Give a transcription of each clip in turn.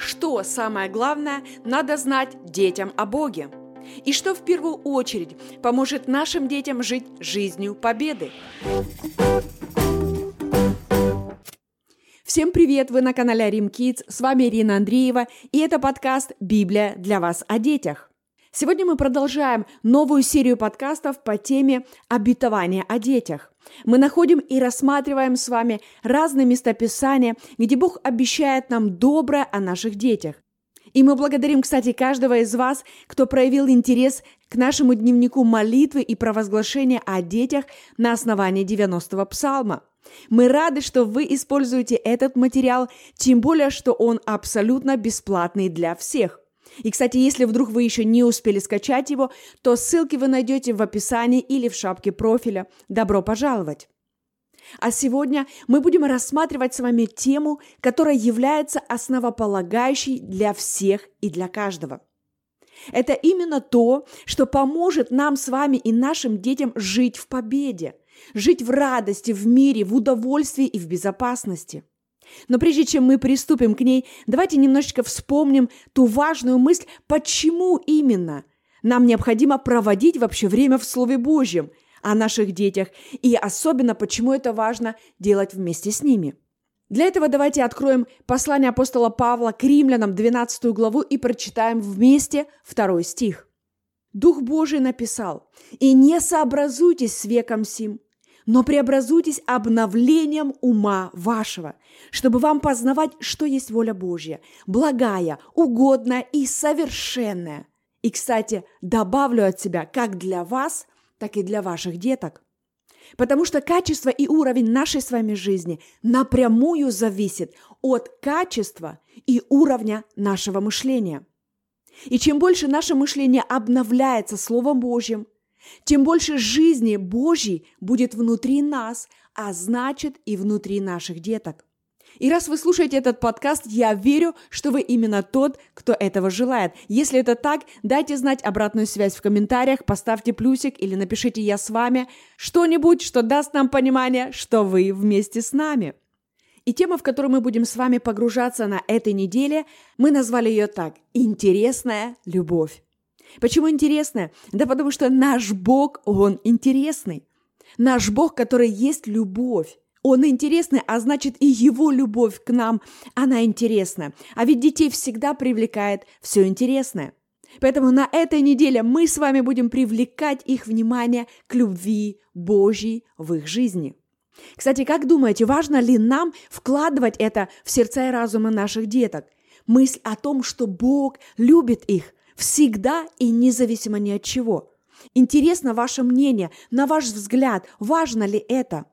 что самое главное надо знать детям о Боге. И что в первую очередь поможет нашим детям жить жизнью победы. Всем привет! Вы на канале Рим Kids. С вами Ирина Андреева, и это подкаст «Библия для вас о детях». Сегодня мы продолжаем новую серию подкастов по теме обетования о детях. Мы находим и рассматриваем с вами разные места Писания, где Бог обещает нам доброе о наших детях. И мы благодарим, кстати, каждого из вас, кто проявил интерес к нашему дневнику молитвы и провозглашения о детях на основании 90-го псалма. Мы рады, что вы используете этот материал, тем более, что он абсолютно бесплатный для всех. И, кстати, если вдруг вы еще не успели скачать его, то ссылки вы найдете в описании или в шапке профиля. Добро пожаловать! А сегодня мы будем рассматривать с вами тему, которая является основополагающей для всех и для каждого. Это именно то, что поможет нам с вами и нашим детям жить в победе, жить в радости, в мире, в удовольствии и в безопасности – но прежде чем мы приступим к ней, давайте немножечко вспомним ту важную мысль, почему именно нам необходимо проводить вообще время в Слове Божьем о наших детях, и особенно почему это важно делать вместе с ними. Для этого давайте откроем послание апостола Павла к римлянам, 12 главу, и прочитаем вместе второй стих. Дух Божий написал, «И не сообразуйтесь с веком сим, но преобразуйтесь обновлением ума вашего, чтобы вам познавать, что есть воля Божья, благая, угодная и совершенная. И, кстати, добавлю от себя как для вас, так и для ваших деток. Потому что качество и уровень нашей с вами жизни напрямую зависит от качества и уровня нашего мышления. И чем больше наше мышление обновляется Словом Божьим – тем больше жизни Божьей будет внутри нас, а значит и внутри наших деток. И раз вы слушаете этот подкаст, я верю, что вы именно тот, кто этого желает. Если это так, дайте знать обратную связь в комментариях, поставьте плюсик или напишите «Я с вами», что-нибудь, что даст нам понимание, что вы вместе с нами. И тема, в которую мы будем с вами погружаться на этой неделе, мы назвали ее так «Интересная любовь». Почему интересное? Да потому что наш Бог, Он интересный. Наш Бог, который есть любовь. Он интересный, а значит и его любовь к нам, она интересная. А ведь детей всегда привлекает все интересное. Поэтому на этой неделе мы с вами будем привлекать их внимание к любви Божьей в их жизни. Кстати, как думаете, важно ли нам вкладывать это в сердца и разумы наших деток? Мысль о том, что Бог любит их, Всегда и независимо ни от чего. Интересно ваше мнение, на ваш взгляд, важно ли это?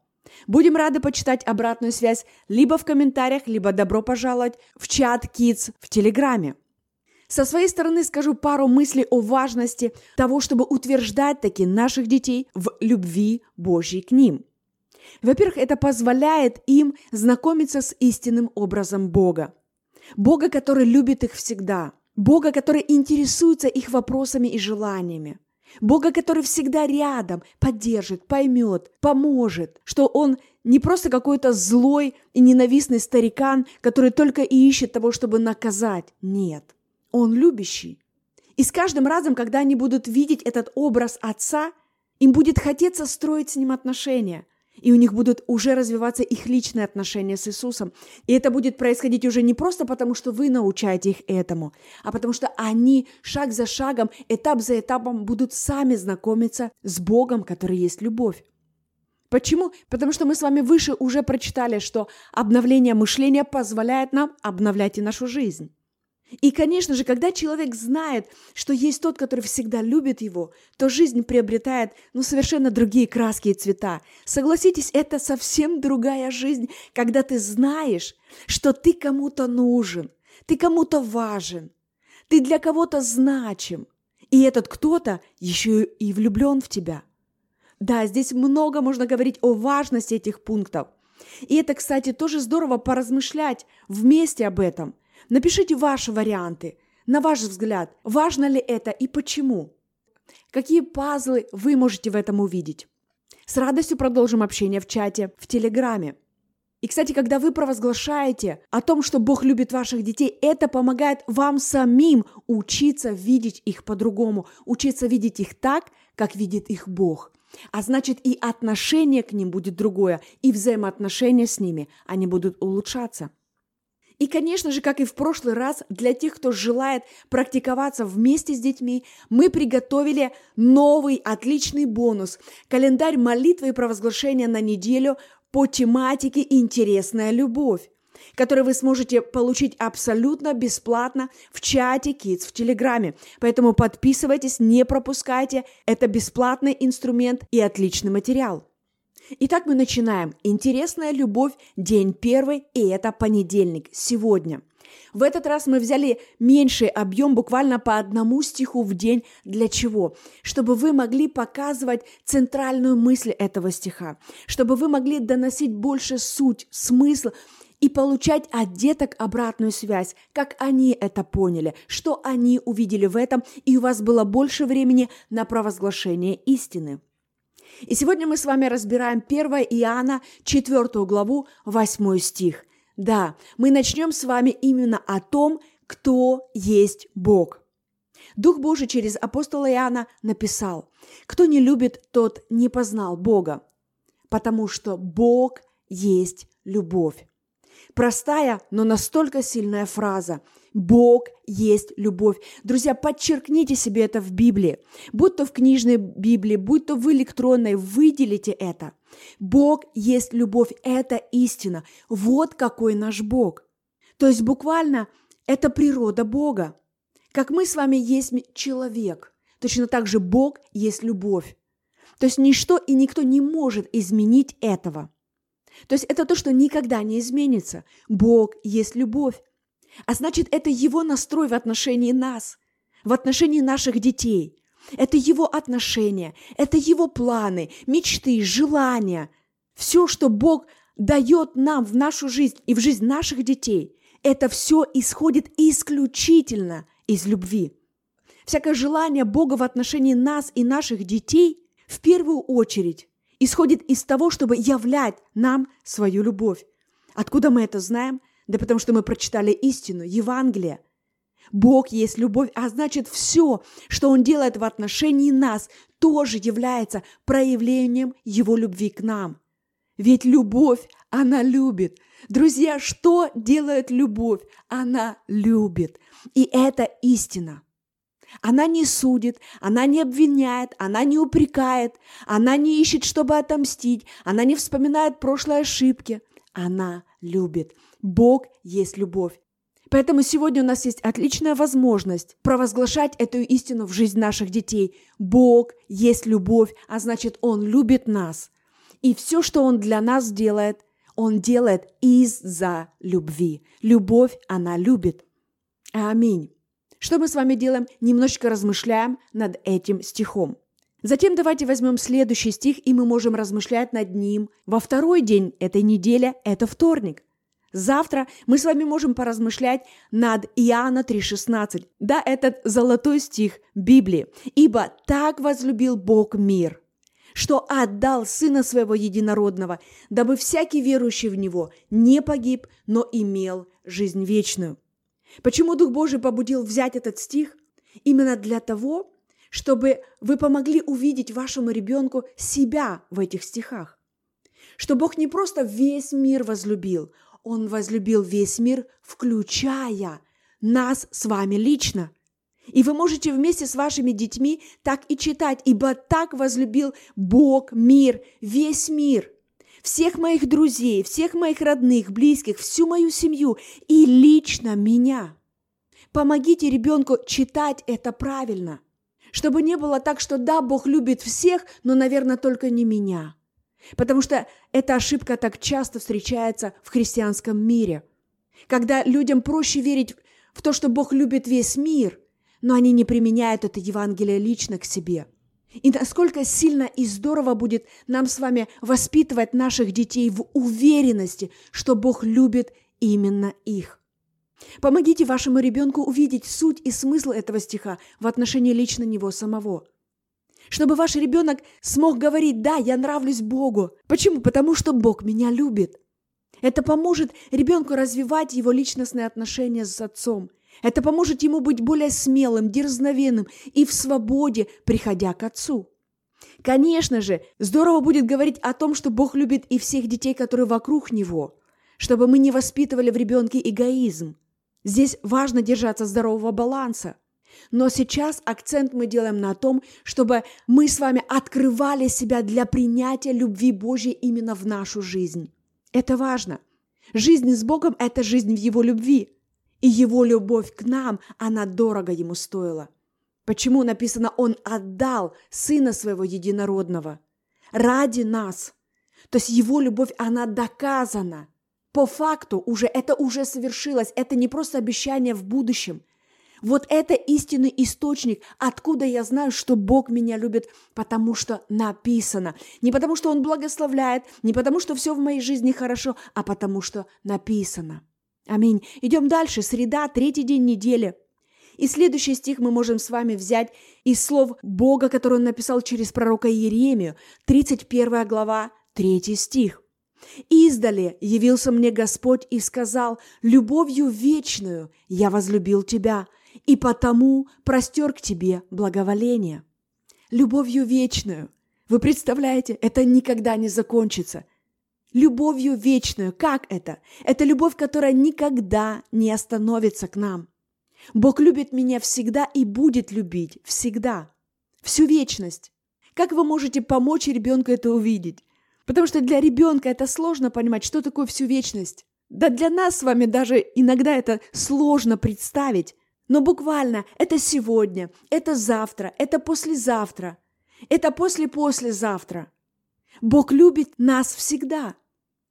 Будем рады почитать обратную связь либо в комментариях, либо добро пожаловать в чат Kids в Телеграме. Со своей стороны скажу пару мыслей о важности того, чтобы утверждать таки наших детей в любви Божьей к ним. Во-первых, это позволяет им знакомиться с истинным образом Бога. Бога, который любит их всегда – Бога, который интересуется их вопросами и желаниями. Бога, который всегда рядом, поддержит, поймет, поможет, что Он не просто какой-то злой и ненавистный старикан, который только и ищет того, чтобы наказать. Нет, Он любящий. И с каждым разом, когда они будут видеть этот образ Отца, им будет хотеться строить с Ним отношения – и у них будут уже развиваться их личные отношения с Иисусом. И это будет происходить уже не просто потому, что вы научаете их этому, а потому что они шаг за шагом, этап за этапом будут сами знакомиться с Богом, который есть любовь. Почему? Потому что мы с вами выше уже прочитали, что обновление мышления позволяет нам обновлять и нашу жизнь. И, конечно же, когда человек знает, что есть тот, который всегда любит его, то жизнь приобретает ну, совершенно другие краски и цвета. Согласитесь, это совсем другая жизнь, когда ты знаешь, что ты кому-то нужен, ты кому-то важен, ты для кого-то значим, и этот кто-то еще и влюблен в тебя. Да, здесь много можно говорить о важности этих пунктов. И это, кстати, тоже здорово поразмышлять вместе об этом – Напишите ваши варианты. На ваш взгляд, важно ли это и почему? Какие пазлы вы можете в этом увидеть? С радостью продолжим общение в чате в Телеграме. И, кстати, когда вы провозглашаете о том, что Бог любит ваших детей, это помогает вам самим учиться видеть их по-другому, учиться видеть их так, как видит их Бог. А значит, и отношение к ним будет другое, и взаимоотношения с ними, они будут улучшаться. И, конечно же, как и в прошлый раз, для тех, кто желает практиковаться вместе с детьми, мы приготовили новый отличный бонус – календарь молитвы и провозглашения на неделю по тематике «Интересная любовь» который вы сможете получить абсолютно бесплатно в чате Kids в Телеграме. Поэтому подписывайтесь, не пропускайте. Это бесплатный инструмент и отличный материал. Итак, мы начинаем. Интересная любовь, день первый, и это понедельник, сегодня. В этот раз мы взяли меньший объем, буквально по одному стиху в день. Для чего? Чтобы вы могли показывать центральную мысль этого стиха, чтобы вы могли доносить больше суть, смысл и получать от деток обратную связь, как они это поняли, что они увидели в этом, и у вас было больше времени на провозглашение истины. И сегодня мы с вами разбираем 1 Иоанна, 4 главу, 8 стих. Да, мы начнем с вами именно о том, кто есть Бог. Дух Божий через апостола Иоанна написал, «Кто не любит, тот не познал Бога, потому что Бог есть любовь». Простая, но настолько сильная фраза – Бог есть любовь. Друзья, подчеркните себе это в Библии. Будь то в книжной Библии, будь то в электронной, выделите это. Бог есть любовь, это истина. Вот какой наш Бог. То есть буквально это природа Бога. Как мы с вами есть человек, точно так же Бог есть любовь. То есть ничто и никто не может изменить этого. То есть это то, что никогда не изменится. Бог есть любовь. А значит, это Его настрой в отношении нас, в отношении наших детей. Это Его отношения, это Его планы, мечты, желания. Все, что Бог дает нам в нашу жизнь и в жизнь наших детей, это все исходит исключительно из любви. Всякое желание Бога в отношении нас и наших детей в первую очередь исходит из того, чтобы являть нам свою любовь. Откуда мы это знаем? Да потому что мы прочитали истину, Евангелие. Бог есть любовь, а значит все, что Он делает в отношении нас, тоже является проявлением Его любви к нам. Ведь любовь, она любит. Друзья, что делает любовь? Она любит. И это истина. Она не судит, она не обвиняет, она не упрекает, она не ищет, чтобы отомстить, она не вспоминает прошлые ошибки. Она любит. Бог есть любовь. Поэтому сегодня у нас есть отличная возможность провозглашать эту истину в жизнь наших детей. Бог есть любовь, а значит, Он любит нас. И все, что Он для нас делает, Он делает из-за любви. Любовь она любит. Аминь. Что мы с вами делаем? Немножечко размышляем над этим стихом. Затем давайте возьмем следующий стих, и мы можем размышлять над ним во второй день этой недели, это вторник. Завтра мы с вами можем поразмышлять над Иоанна 3,16. Да, этот золотой стих Библии. «Ибо так возлюбил Бог мир, что отдал Сына Своего Единородного, дабы всякий верующий в Него не погиб, но имел жизнь вечную». Почему Дух Божий побудил взять этот стих? Именно для того, чтобы вы помогли увидеть вашему ребенку себя в этих стихах. Что Бог не просто весь мир возлюбил, Он возлюбил весь мир, включая нас с вами лично. И вы можете вместе с вашими детьми так и читать, ибо так возлюбил Бог мир, весь мир, всех моих друзей, всех моих родных, близких, всю мою семью и лично меня. Помогите ребенку читать это правильно – чтобы не было так, что да, Бог любит всех, но, наверное, только не меня. Потому что эта ошибка так часто встречается в христианском мире. Когда людям проще верить в то, что Бог любит весь мир, но они не применяют это Евангелие лично к себе. И насколько сильно и здорово будет нам с вами воспитывать наших детей в уверенности, что Бог любит именно их. Помогите вашему ребенку увидеть суть и смысл этого стиха в отношении лично него самого. Чтобы ваш ребенок смог говорить «Да, я нравлюсь Богу». Почему? Потому что Бог меня любит. Это поможет ребенку развивать его личностные отношения с отцом. Это поможет ему быть более смелым, дерзновенным и в свободе, приходя к отцу. Конечно же, здорово будет говорить о том, что Бог любит и всех детей, которые вокруг Него, чтобы мы не воспитывали в ребенке эгоизм. Здесь важно держаться здорового баланса. Но сейчас акцент мы делаем на том, чтобы мы с вами открывали себя для принятия любви Божьей именно в нашу жизнь. Это важно. Жизнь с Богом – это жизнь в Его любви. И Его любовь к нам, она дорого Ему стоила. Почему написано «Он отдал Сына Своего Единородного» ради нас? То есть Его любовь, она доказана. По факту уже это уже совершилось. Это не просто обещание в будущем. Вот это истинный источник, откуда я знаю, что Бог меня любит, потому что написано. Не потому, что Он благословляет, не потому, что все в моей жизни хорошо, а потому, что написано. Аминь. Идем дальше. Среда, третий день недели – и следующий стих мы можем с вами взять из слов Бога, который он написал через пророка Иеремию, 31 глава, 3 стих. «Издали явился мне Господь и сказал, «Любовью вечную я возлюбил тебя, и потому простер к тебе благоволение». Любовью вечную. Вы представляете, это никогда не закончится. Любовью вечную. Как это? Это любовь, которая никогда не остановится к нам. Бог любит меня всегда и будет любить всегда, всю вечность. Как вы можете помочь ребенку это увидеть? Потому что для ребенка это сложно понимать, что такое всю вечность. Да для нас с вами даже иногда это сложно представить. Но буквально это сегодня, это завтра, это послезавтра, это после-послезавтра. Бог любит нас всегда –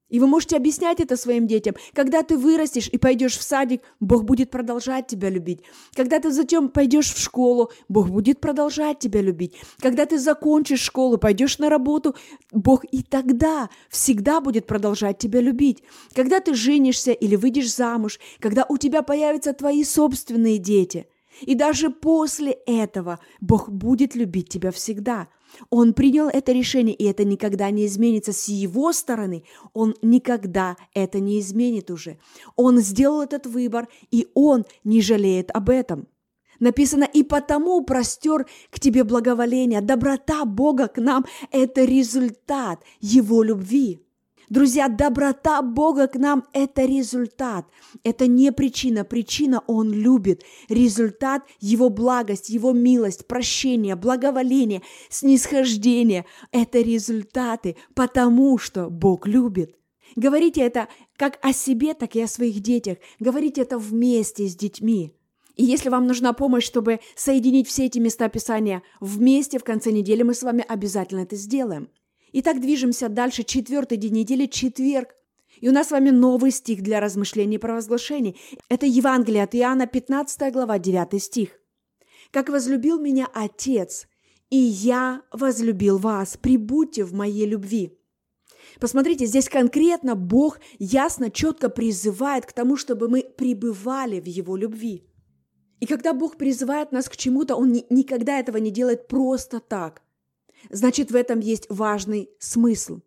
и вы можете объяснять это своим детям. Когда ты вырастешь и пойдешь в садик, Бог будет продолжать тебя любить. Когда ты затем пойдешь в школу, Бог будет продолжать тебя любить. Когда ты закончишь школу, пойдешь на работу, Бог и тогда всегда будет продолжать тебя любить. Когда ты женишься или выйдешь замуж, когда у тебя появятся твои собственные дети – и даже после этого Бог будет любить тебя всегда. Он принял это решение, и это никогда не изменится с его стороны. Он никогда это не изменит уже. Он сделал этот выбор, и он не жалеет об этом. Написано, и потому простер к тебе благоволение. Доброта Бога к нам – это результат Его любви. Друзья, доброта Бога к нам – это результат. Это не причина. Причина Он любит. Результат – Его благость, Его милость, прощение, благоволение, снисхождение – это результаты, потому что Бог любит. Говорите это как о себе, так и о своих детях. Говорите это вместе с детьми. И если вам нужна помощь, чтобы соединить все эти места Писания вместе в конце недели, мы с вами обязательно это сделаем. Итак, движемся дальше. Четвертый день недели, четверг. И у нас с вами новый стих для размышлений и провозглашений. Это Евангелие от Иоанна, 15 глава, 9 стих. «Как возлюбил меня Отец, и я возлюбил вас, прибудьте в моей любви». Посмотрите, здесь конкретно Бог ясно, четко призывает к тому, чтобы мы пребывали в Его любви. И когда Бог призывает нас к чему-то, Он никогда этого не делает просто так значит, в этом есть важный смысл.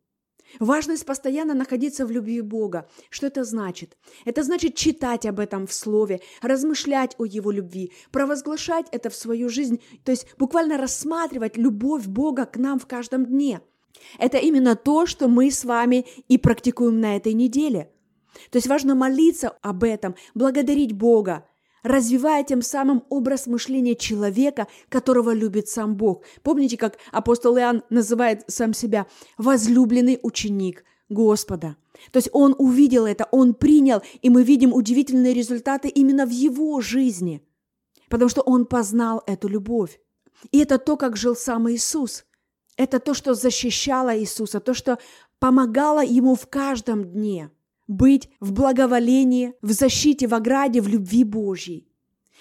Важность постоянно находиться в любви Бога. Что это значит? Это значит читать об этом в Слове, размышлять о Его любви, провозглашать это в свою жизнь, то есть буквально рассматривать любовь Бога к нам в каждом дне. Это именно то, что мы с вами и практикуем на этой неделе. То есть важно молиться об этом, благодарить Бога, развивая тем самым образ мышления человека, которого любит сам Бог. Помните, как апостол Иоанн называет сам себя «возлюбленный ученик Господа». То есть он увидел это, он принял, и мы видим удивительные результаты именно в его жизни, потому что он познал эту любовь. И это то, как жил сам Иисус. Это то, что защищало Иисуса, то, что помогало ему в каждом дне – быть в благоволении, в защите, в ограде, в любви Божьей.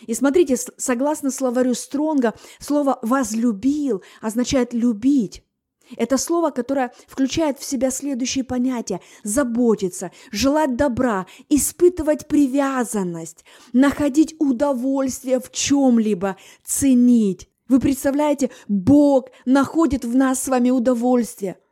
И смотрите, согласно словарю Стронга, слово «возлюбил» означает «любить». Это слово, которое включает в себя следующие понятия – заботиться, желать добра, испытывать привязанность, находить удовольствие в чем-либо, ценить. Вы представляете, Бог находит в нас с вами удовольствие –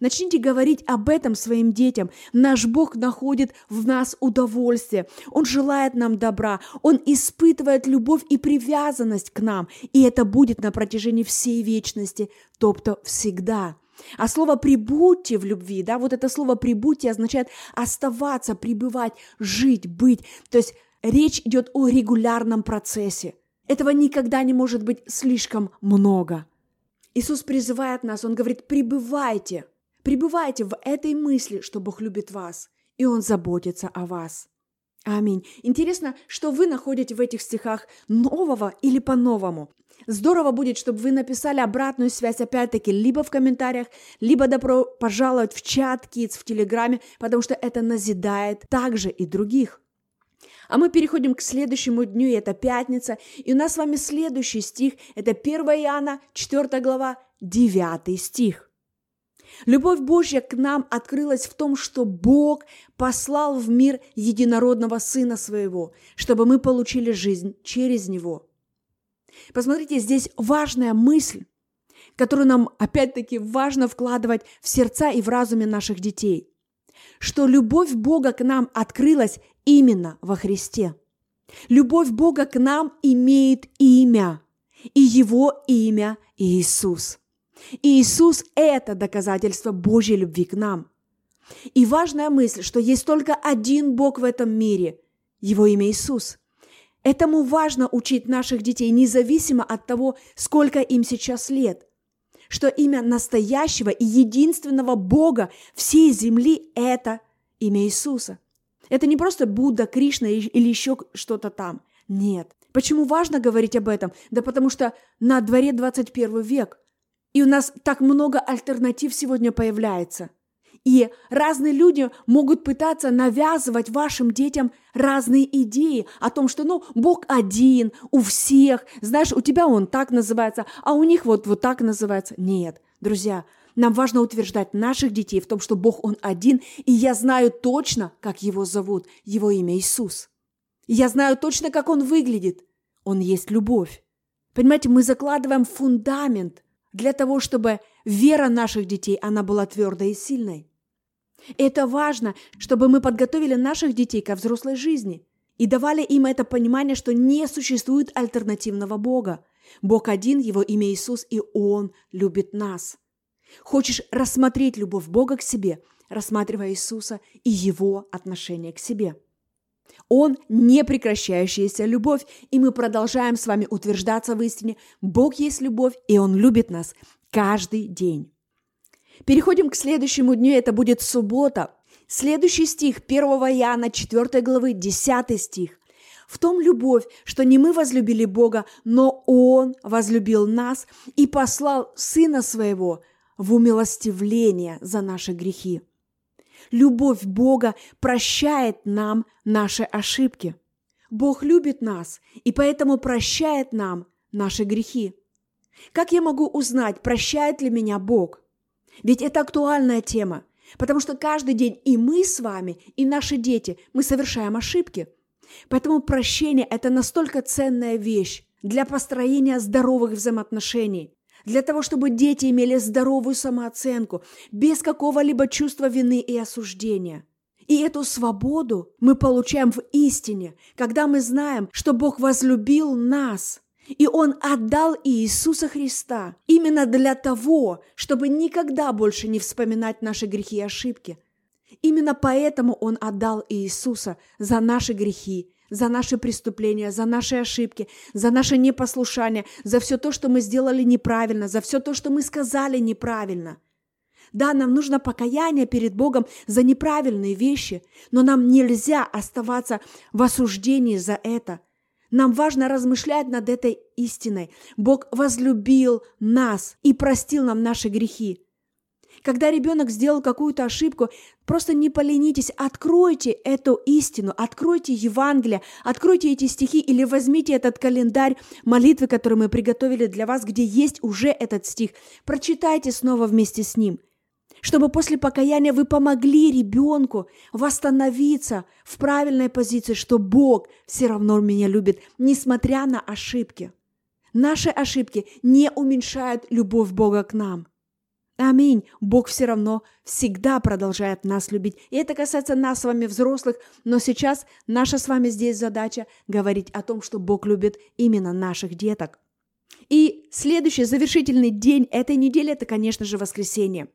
Начните говорить об этом своим детям. Наш Бог находит в нас удовольствие. Он желает нам добра. Он испытывает любовь и привязанность к нам. И это будет на протяжении всей вечности, тобто всегда. А слово «прибудьте» в любви, да, вот это слово «прибудьте» означает оставаться, пребывать, жить, быть. То есть речь идет о регулярном процессе. Этого никогда не может быть слишком много. Иисус призывает нас, Он говорит, пребывайте, пребывайте в этой мысли, что Бог любит вас, и Он заботится о вас. Аминь. Интересно, что вы находите в этих стихах нового или по-новому. Здорово будет, чтобы вы написали обратную связь, опять-таки, либо в комментариях, либо добро пожаловать в чат Kids в Телеграме, потому что это назидает также и других. А мы переходим к следующему дню, и это пятница. И у нас с вами следующий стих, это 1 Иоанна, 4 глава, 9 стих. Любовь Божья к нам открылась в том, что Бог послал в мир единородного Сына Своего, чтобы мы получили жизнь через Него. Посмотрите, здесь важная мысль, которую нам опять-таки важно вкладывать в сердца и в разуме наших детей, что любовь Бога к нам открылась именно во Христе. Любовь Бога к нам имеет имя, и его имя Иисус. И Иисус – это доказательство Божьей любви к нам. И важная мысль, что есть только один Бог в этом мире, его имя Иисус. Этому важно учить наших детей, независимо от того, сколько им сейчас лет, что имя настоящего и единственного Бога всей земли – это имя Иисуса – это не просто Будда, Кришна или еще что-то там. Нет. Почему важно говорить об этом? Да потому что на дворе 21 век. И у нас так много альтернатив сегодня появляется. И разные люди могут пытаться навязывать вашим детям разные идеи о том, что, ну, Бог один, у всех, знаешь, у тебя он так называется, а у них вот, вот так называется. Нет, друзья, нам важно утверждать наших детей в том, что Бог Он один, и я знаю точно, как Его зовут. Его имя Иисус. я знаю точно, как Он выглядит. Он есть любовь. Понимаете, мы закладываем фундамент для того, чтобы вера наших детей, она была твердой и сильной. это важно, чтобы мы подготовили наших детей ко взрослой жизни и давали им это понимание, что не существует альтернативного Бога. Бог один, Его имя Иисус, и Он любит нас. Хочешь рассмотреть любовь Бога к себе, рассматривая Иисуса и Его отношение к себе. Он – непрекращающаяся любовь, и мы продолжаем с вами утверждаться в истине. Бог есть любовь, и Он любит нас каждый день. Переходим к следующему дню, это будет суббота. Следующий стих 1 Иоанна 4 главы, 10 стих. В том любовь, что не мы возлюбили Бога, но Он возлюбил нас и послал Сына Своего – в умилостивление за наши грехи. Любовь Бога прощает нам наши ошибки. Бог любит нас и поэтому прощает нам наши грехи. Как я могу узнать, прощает ли меня Бог? Ведь это актуальная тема, потому что каждый день и мы с вами, и наши дети, мы совершаем ошибки. Поэтому прощение – это настолько ценная вещь для построения здоровых взаимоотношений для того, чтобы дети имели здоровую самооценку, без какого-либо чувства вины и осуждения. И эту свободу мы получаем в истине, когда мы знаем, что Бог возлюбил нас, и Он отдал Иисуса Христа именно для того, чтобы никогда больше не вспоминать наши грехи и ошибки. Именно поэтому Он отдал Иисуса за наши грехи за наши преступления, за наши ошибки, за наше непослушание, за все то, что мы сделали неправильно, за все то, что мы сказали неправильно. Да, нам нужно покаяние перед Богом за неправильные вещи, но нам нельзя оставаться в осуждении за это. Нам важно размышлять над этой истиной. Бог возлюбил нас и простил нам наши грехи. Когда ребенок сделал какую-то ошибку, просто не поленитесь, откройте эту истину, откройте Евангелие, откройте эти стихи или возьмите этот календарь молитвы, который мы приготовили для вас, где есть уже этот стих. Прочитайте снова вместе с ним чтобы после покаяния вы помогли ребенку восстановиться в правильной позиции, что Бог все равно меня любит, несмотря на ошибки. Наши ошибки не уменьшают любовь Бога к нам – Аминь. Бог все равно всегда продолжает нас любить. И это касается нас с вами, взрослых. Но сейчас наша с вами здесь задача говорить о том, что Бог любит именно наших деток. И следующий завершительный день этой недели – это, конечно же, воскресенье.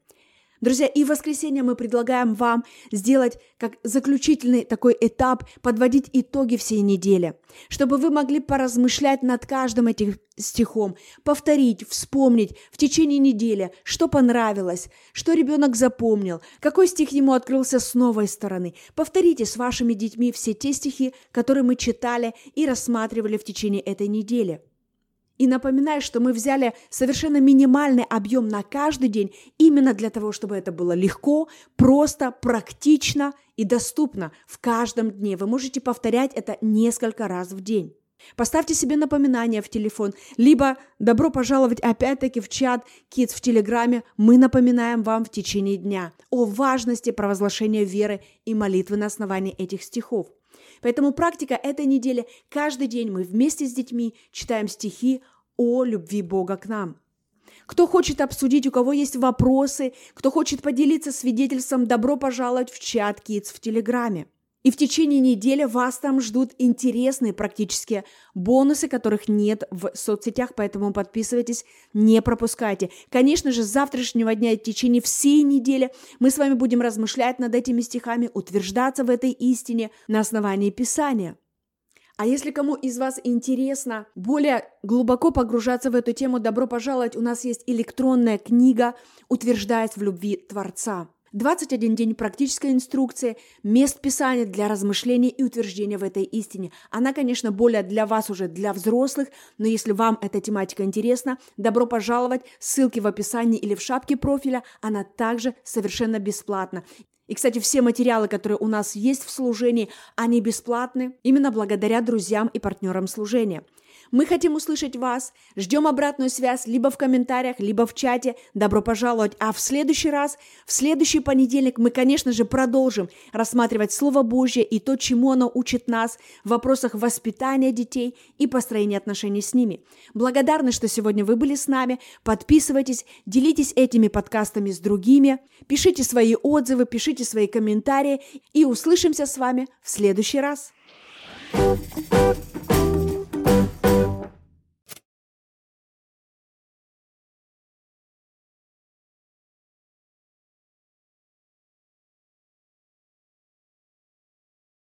Друзья, и в воскресенье мы предлагаем вам сделать как заключительный такой этап, подводить итоги всей недели, чтобы вы могли поразмышлять над каждым этим стихом, повторить, вспомнить в течение недели, что понравилось, что ребенок запомнил, какой стих ему открылся с новой стороны. Повторите с вашими детьми все те стихи, которые мы читали и рассматривали в течение этой недели. И напоминаю, что мы взяли совершенно минимальный объем на каждый день именно для того, чтобы это было легко, просто, практично и доступно в каждом дне. Вы можете повторять это несколько раз в день. Поставьте себе напоминание в телефон, либо добро пожаловать опять-таки в чат Kids в Телеграме. Мы напоминаем вам в течение дня о важности провозглашения веры и молитвы на основании этих стихов. Поэтому практика этой недели – каждый день мы вместе с детьми читаем стихи о любви Бога к нам. Кто хочет обсудить, у кого есть вопросы, кто хочет поделиться свидетельством, добро пожаловать в чат Kids в Телеграме. И в течение недели вас там ждут интересные практические бонусы, которых нет в соцсетях, поэтому подписывайтесь, не пропускайте. Конечно же, с завтрашнего дня и в течение всей недели мы с вами будем размышлять над этими стихами, утверждаться в этой истине на основании Писания. А если кому из вас интересно более глубоко погружаться в эту тему, добро пожаловать, у нас есть электронная книга «Утверждаясь в любви Творца». 21 день практической инструкции, мест писания для размышлений и утверждения в этой истине. Она, конечно, более для вас уже, для взрослых, но если вам эта тематика интересна, добро пожаловать. Ссылки в описании или в шапке профиля. Она также совершенно бесплатна. И, кстати, все материалы, которые у нас есть в служении, они бесплатны именно благодаря друзьям и партнерам служения. Мы хотим услышать вас. Ждем обратную связь либо в комментариях, либо в чате. Добро пожаловать. А в следующий раз, в следующий понедельник мы, конечно же, продолжим рассматривать Слово Божье и то, чему оно учит нас в вопросах воспитания детей и построения отношений с ними. Благодарны, что сегодня вы были с нами. Подписывайтесь, делитесь этими подкастами с другими, пишите свои отзывы, пишите свои комментарии и услышимся с вами в следующий раз. thank you